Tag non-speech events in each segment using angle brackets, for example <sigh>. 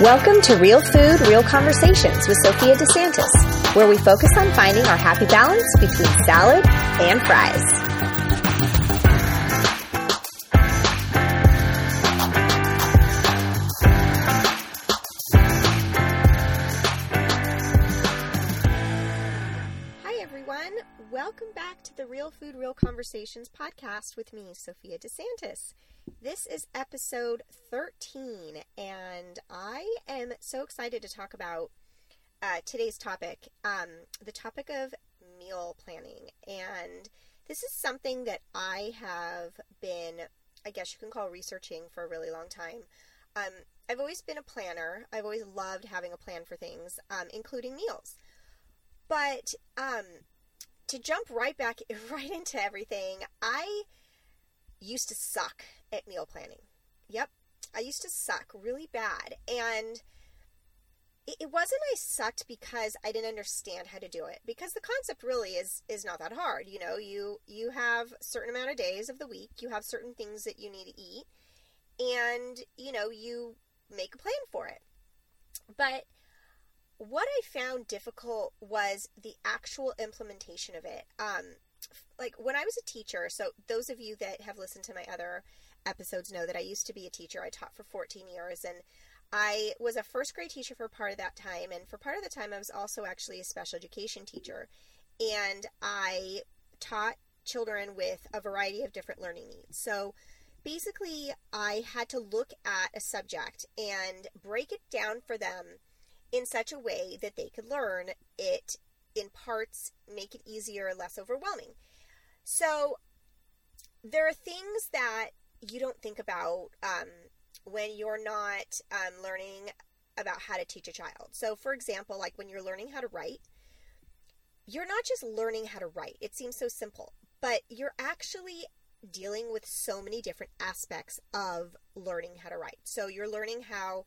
Welcome to Real Food, Real Conversations with Sophia DeSantis, where we focus on finding our happy balance between salad and fries. Everyone. Welcome back to the Real Food, Real Conversations podcast with me, Sophia DeSantis. This is episode 13, and I am so excited to talk about uh, today's topic um, the topic of meal planning. And this is something that I have been, I guess you can call researching for a really long time. Um, I've always been a planner, I've always loved having a plan for things, um, including meals. But um, to jump right back <laughs> right into everything, I used to suck at meal planning. Yep, I used to suck really bad. And it, wasn't I sucked because I didn't understand how to do it. Because the concept really is is not that hard. You know, you you have a certain amount of days of the week, you have certain things that you need to eat, and you know, you make a plan for it. But what I found difficult was the actual implementation of it. Um, like when I was a teacher, so those of you that have listened to my other episodes know that I used to be a teacher. I taught for 14 years and I was a first grade teacher for part of that time. And for part of the time, I was also actually a special education teacher. And I taught children with a variety of different learning needs. So basically, I had to look at a subject and break it down for them in such a way that they could learn it in parts, make it easier, less overwhelming. So there are things that you don't think about um, when you're not um, learning about how to teach a child. So, for example, like when you're learning how to write, you're not just learning how to write. It seems so simple, but you're actually dealing with so many different aspects of learning how to write. So, you're learning how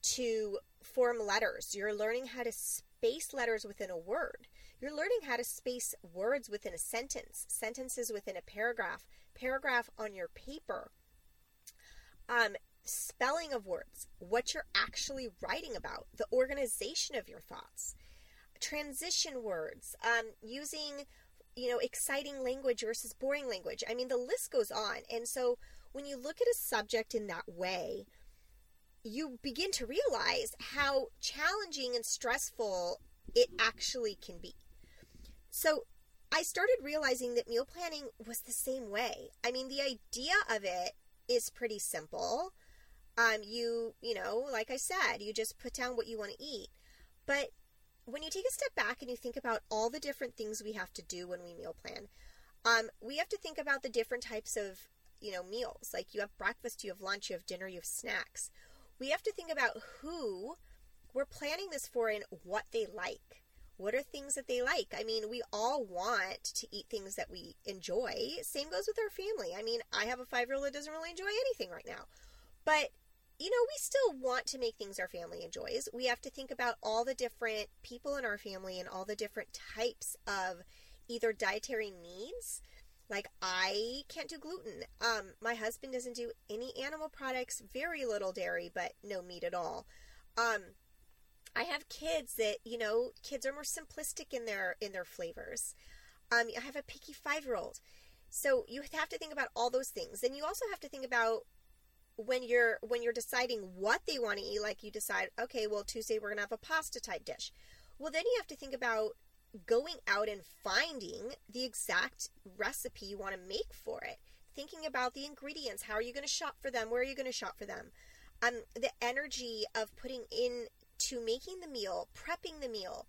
to form letters, you're learning how to space letters within a word. You're learning how to space words within a sentence, sentences within a paragraph, paragraph on your paper. Um, spelling of words, what you're actually writing about, the organization of your thoughts, transition words, um, using you know exciting language versus boring language. I mean, the list goes on. And so when you look at a subject in that way, you begin to realize how challenging and stressful it actually can be. So I started realizing that meal planning was the same way. I mean, the idea of it is pretty simple. Um, you, you know, like I said, you just put down what you want to eat. But when you take a step back and you think about all the different things we have to do when we meal plan, um, we have to think about the different types of, you know, meals. Like you have breakfast, you have lunch, you have dinner, you have snacks. We have to think about who we're planning this for and what they like. What are things that they like? I mean, we all want to eat things that we enjoy. Same goes with our family. I mean, I have a five year old that doesn't really enjoy anything right now. But, you know, we still want to make things our family enjoys. We have to think about all the different people in our family and all the different types of either dietary needs. Like I can't do gluten. Um, my husband doesn't do any animal products, very little dairy, but no meat at all. Um, I have kids that you know kids are more simplistic in their in their flavors. Um, I have a picky five year old, so you have to think about all those things. Then you also have to think about when you're when you're deciding what they want to eat. Like you decide, okay, well Tuesday we're gonna have a pasta type dish. Well, then you have to think about going out and finding the exact recipe you want to make for it. Thinking about the ingredients. How are you going to shop for them? Where are you going to shop for them? Um, the energy of putting in to making the meal, prepping the meal,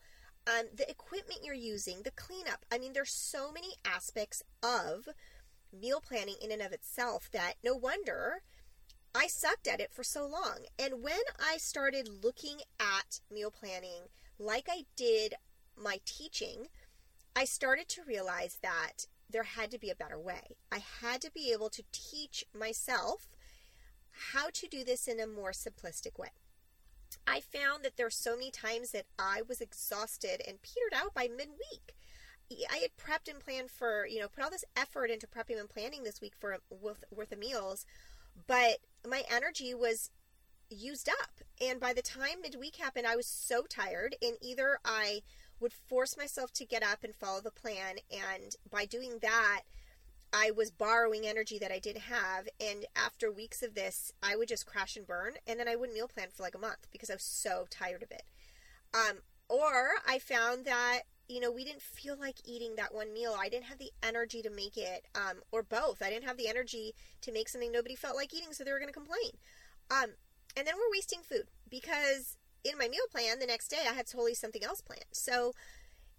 um, the equipment you're using, the cleanup. I mean, there's so many aspects of meal planning in and of itself that no wonder I sucked at it for so long. And when I started looking at meal planning like I did my teaching, I started to realize that there had to be a better way. I had to be able to teach myself how to do this in a more simplistic way. I found that there are so many times that I was exhausted and petered out by midweek. I had prepped and planned for, you know, put all this effort into prepping and planning this week for worth, worth of meals, but my energy was used up. And by the time midweek happened, I was so tired, and either I would force myself to get up and follow the plan, and by doing that, I was borrowing energy that I didn't have. And after weeks of this, I would just crash and burn, and then I wouldn't meal plan for like a month because I was so tired of it. Um, or I found that you know we didn't feel like eating that one meal. I didn't have the energy to make it, um, or both. I didn't have the energy to make something nobody felt like eating, so they were going to complain. Um, and then we're wasting food because in my meal plan the next day I had totally something else planned. So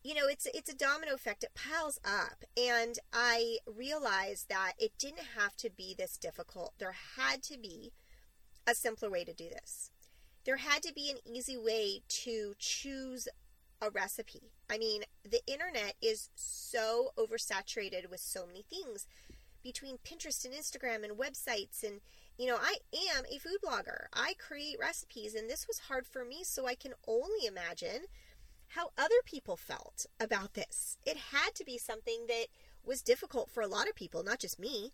you know it's it's a domino effect. It piles up. And i realized that it didn't have to be this difficult. There had to be a simpler way to do this. There had to be an easy way to choose a recipe. I mean the internet is so oversaturated with so many things between pinterest and instagram and websites and you know i am a food blogger i create recipes and this was hard for me so i can only imagine how other people felt about this. It had to be something that was difficult for a lot of people, not just me.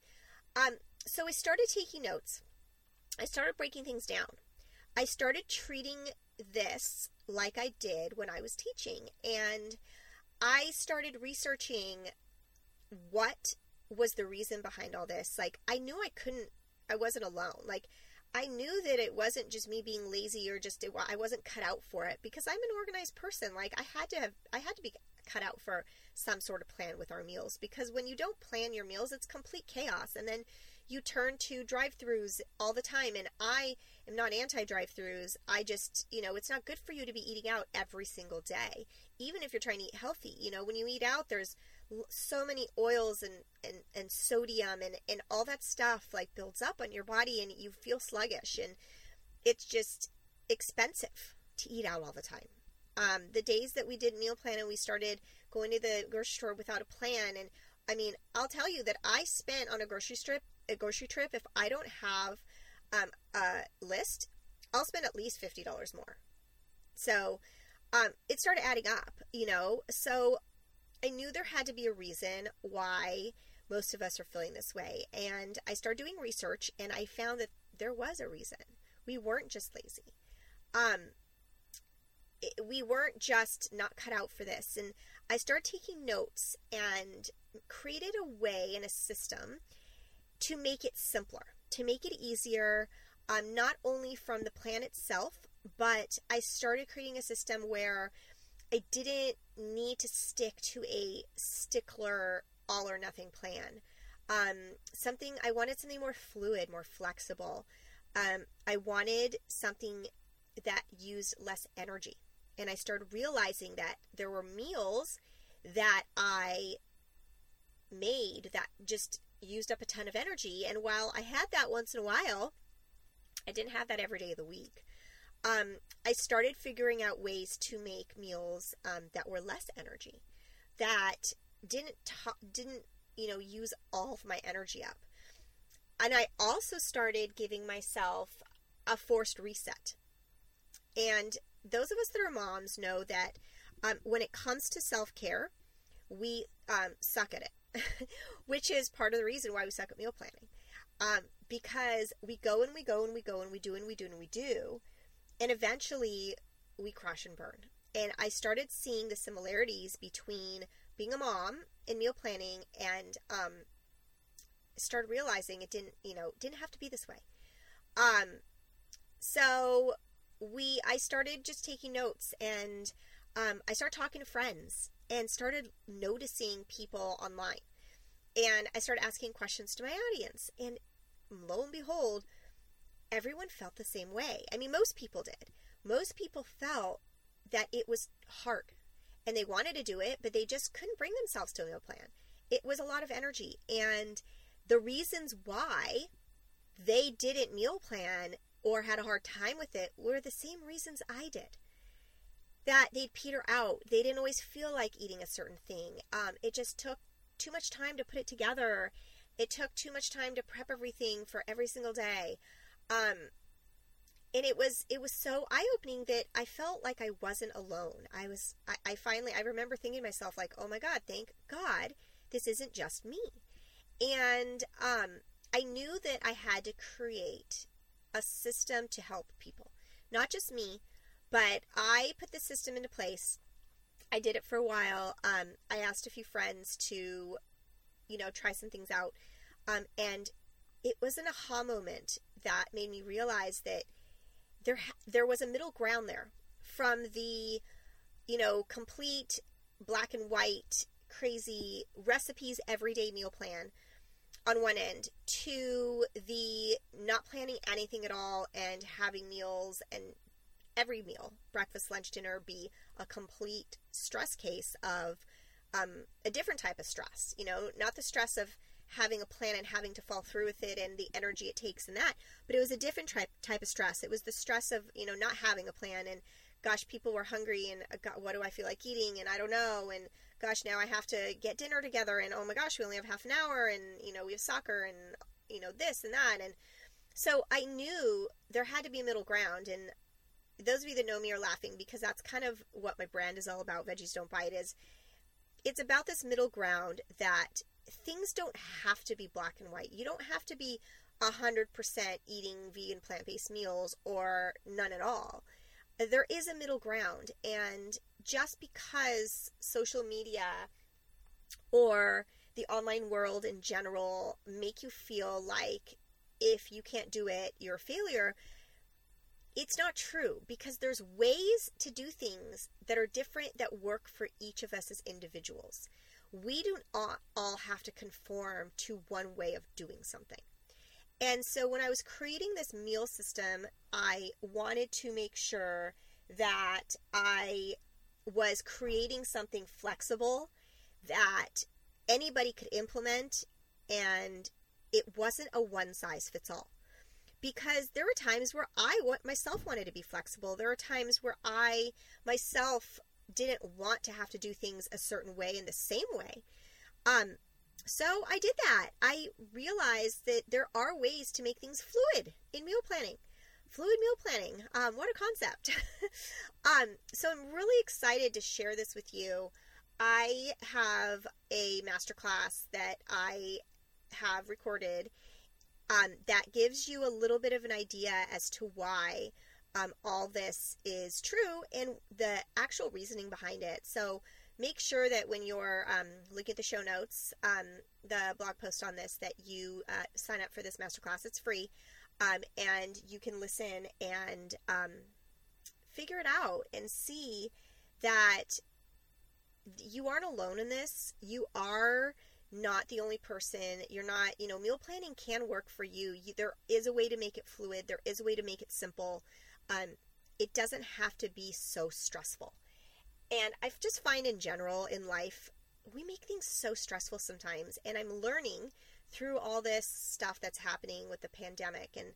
Um, so I started taking notes. I started breaking things down. I started treating this like I did when I was teaching. And I started researching what was the reason behind all this. Like, I knew I couldn't, I wasn't alone. Like, I knew that it wasn't just me being lazy or just I wasn't cut out for it because I'm an organized person. Like I had to have I had to be cut out for some sort of plan with our meals because when you don't plan your meals, it's complete chaos. And then you turn to drive-throughs all the time and I am not anti-drive-throughs. I just, you know, it's not good for you to be eating out every single day. Even if you're trying to eat healthy, you know, when you eat out there's so many oils and, and, and sodium and, and all that stuff like builds up on your body and you feel sluggish and it's just expensive to eat out all the time. Um, the days that we did meal plan and we started going to the grocery store without a plan and I mean I'll tell you that I spent on a grocery trip a grocery trip if I don't have um, a list I'll spend at least fifty dollars more. So um, it started adding up, you know. So I knew there had to be a reason why most of us are feeling this way. And I started doing research and I found that there was a reason. We weren't just lazy. Um, it, we weren't just not cut out for this. And I started taking notes and created a way and a system to make it simpler, to make it easier, um, not only from the plan itself, but I started creating a system where I didn't need to stick to a stickler all or nothing plan. Um, something I wanted something more fluid, more flexible. Um, I wanted something that used less energy, and I started realizing that there were meals that I made that just used up a ton of energy. And while I had that once in a while, I didn't have that every day of the week um, I started figuring out ways to make meals um, that were less energy, that didn't didn't you know use all of my energy up, and I also started giving myself a forced reset. And those of us that are moms know that um, when it comes to self care, we um, suck at it, <laughs> which is part of the reason why we suck at meal planning. Um, because we go and we go and we go and we do and we do and we do eventually we crash and burn. And I started seeing the similarities between being a mom and meal planning and um, started realizing it didn't, you know, didn't have to be this way. Um, so we, I started just taking notes and um, I started talking to friends and started noticing people online. And I started asking questions to my audience. And lo and behold, everyone felt the same way. I mean, most people did. Most people felt that it was hard and they wanted to do it, but they just couldn't bring themselves to a meal plan. It was a lot of energy. And the reasons why they didn't meal plan or had a hard time with it were the same reasons I did. That they'd peter out. They didn't always feel like eating a certain thing. Um, it just took too much time to put it together. It took too much time to prep everything for every single day. Um, and it was it was so eye opening that I felt like I wasn't alone. I was I, I finally I remember thinking to myself like, oh my God, thank God this isn't just me. And um, I knew that I had to create a system to help people. Not just me, but I put the system into place. I did it for a while. Um, I asked a few friends to, you know, try some things out. Um, and it was an aha moment that made me realize that there there was a middle ground there from the you know complete black and white crazy recipes everyday meal plan on one end to the not planning anything at all and having meals and every meal breakfast lunch dinner be a complete stress case of um, a different type of stress you know not the stress of having a plan and having to fall through with it and the energy it takes and that. But it was a different type type of stress. It was the stress of you know not having a plan and gosh people were hungry and uh, God, what do i feel like eating and i don't know and gosh now i have to get dinner together and oh my gosh we only have half an hour and you know we have soccer and you know this and that. And so i knew there had to be a middle ground and those of you that know me are laughing because that's kind of what my brand is all about. Veggies don't bite is it's about this middle ground that things don't have to be black and white. You don't have to be 100% eating vegan plant based meals or none at all. There is a middle ground. And just because social media or the online world in general make you feel like if you can't do it, you're a failure, it's not true because there's ways to do things that are different that work for each of us as individuals we don't all have to conform to one way of doing something. And so when I was creating this meal system, I wanted to make sure that I was creating something flexible that anybody could implement and it wasn't a one size fits all. Because there were times where I myself wanted to be flexible. There are times where I myself didn't want to have to do things a certain way in the same way. Um, so I did that. I realized that there are ways to make things fluid in meal planning. Fluid meal planning. Um, what a concept. <laughs> um, so I'm really excited to share this with you. I have a masterclass that I have recorded um, that gives you a little bit of an idea as to why um, all this is true and the actual reasoning behind it. So make sure that when you're um, looking at the show notes, um, the blog post on this, that you uh, sign up for this masterclass. It's free, um, and you can listen and um, figure it out and see that you aren't alone in this. You are not the only person. You're not, you know, meal planning can work for you. you there is a way to make it fluid. There is a way to make it simple um, it doesn't have to be so stressful. And I just find in general in life, we make things so stressful sometimes. And I'm learning through all this stuff that's happening with the pandemic and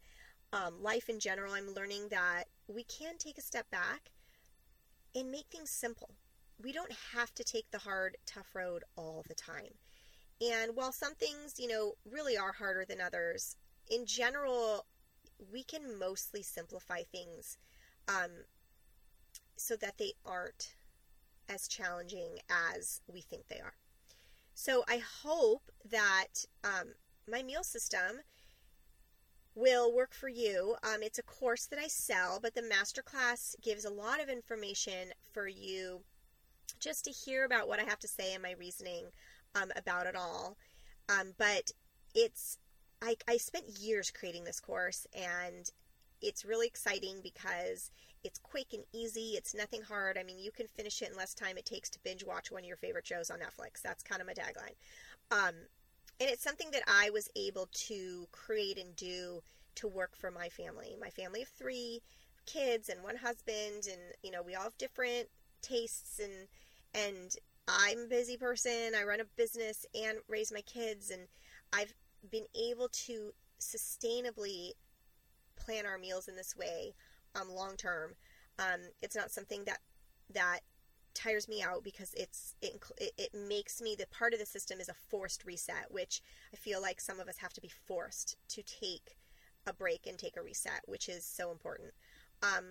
um, life in general, I'm learning that we can take a step back and make things simple. We don't have to take the hard, tough road all the time. And while some things, you know, really are harder than others, in general, we can mostly simplify things um, so that they aren't as challenging as we think they are. So I hope that um, my meal system will work for you. Um, it's a course that I sell, but the masterclass gives a lot of information for you just to hear about what I have to say and my reasoning um, about it all. Um, but it's I, I spent years creating this course and it's really exciting because it's quick and easy. It's nothing hard. I mean, you can finish it in less time it takes to binge watch one of your favorite shows on Netflix. That's kind of my tagline. Um, and it's something that I was able to create and do to work for my family. My family of three kids and one husband, and you know, we all have different tastes and and I'm a busy person. I run a business and raise my kids, and I've been able to sustainably plan our meals in this way um, long term. Um, it's not something that that tires me out because it's it, it, makes me the part of the system is a forced reset, which I feel like some of us have to be forced to take a break and take a reset, which is so important. Um,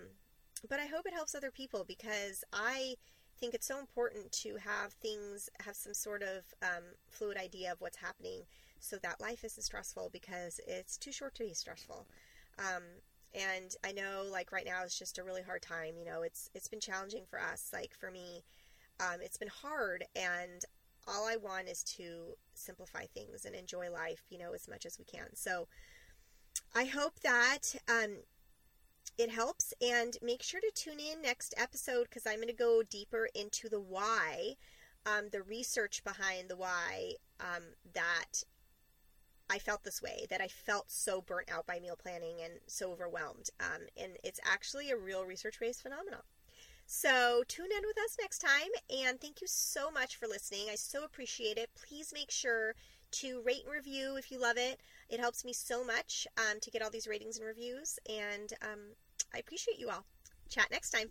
but I hope it helps other people because I think it's so important to have things have some sort of um, fluid idea of what's happening so that life isn't stressful because it's too short to be stressful. Um, and I know like right now it's just a really hard time. You know, it's it's been challenging for us. Like for me, um, it's been hard, and all I want is to simplify things and enjoy life. You know, as much as we can. So I hope that um, it helps, and make sure to tune in next episode because I'm going to go deeper into the why, um, the research behind the why um, that I felt this way, that I felt so burnt out by meal planning and so overwhelmed. Um, and it's actually a real research based phenomenon. So tune in with us next time. And thank you so much for listening. I so appreciate it. Please make sure to rate and review if you love it. It helps me so much um, to get all these ratings and reviews. And um, I appreciate you all. Chat next time.